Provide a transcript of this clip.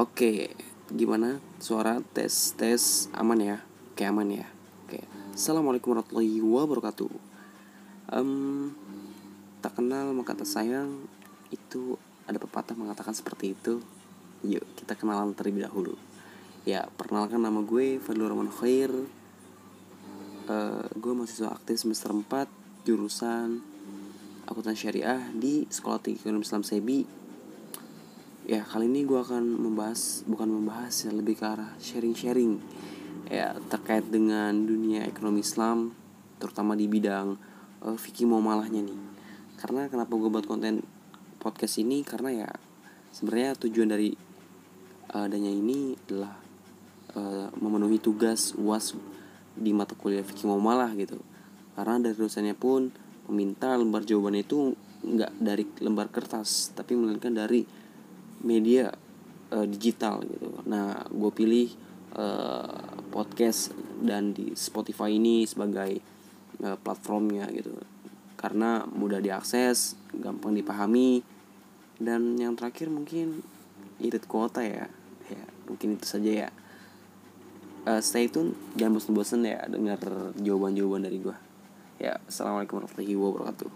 Oke, gimana suara tes tes aman ya? Oke aman ya. Oke, assalamualaikum warahmatullahi wabarakatuh. Um, tak kenal maka tak sayang itu ada pepatah mengatakan seperti itu. Yuk kita kenalan terlebih dahulu. Ya perkenalkan nama gue Fadlur Rahman Khair. Uh, gue mahasiswa aktif semester 4 jurusan akuntan syariah di Sekolah Tinggi Ekonomi Islam Sebi. Ya kali ini gue akan membahas bukan membahas ya lebih ke arah sharing-sharing ya terkait dengan dunia ekonomi Islam terutama di bidang uh, fikih muamalahnya nih. Karena kenapa gue buat konten podcast ini? Karena ya sebenarnya tujuan dari uh, adanya ini adalah uh, memenuhi tugas uas di mata kuliah fikih muamalah gitu. Karena dari dosennya pun meminta lembar jawaban itu nggak dari lembar kertas tapi melainkan dari media uh, digital gitu. Nah gue pilih uh, podcast dan di Spotify ini sebagai uh, platformnya gitu. Karena mudah diakses gampang dipahami dan yang terakhir mungkin irit kuota ya. Ya mungkin itu saja ya. Uh, stay tune jangan bosan-bosan ya dengar jawaban-jawaban dari gue ya assalamualaikum warahmatullahi wabarakatuh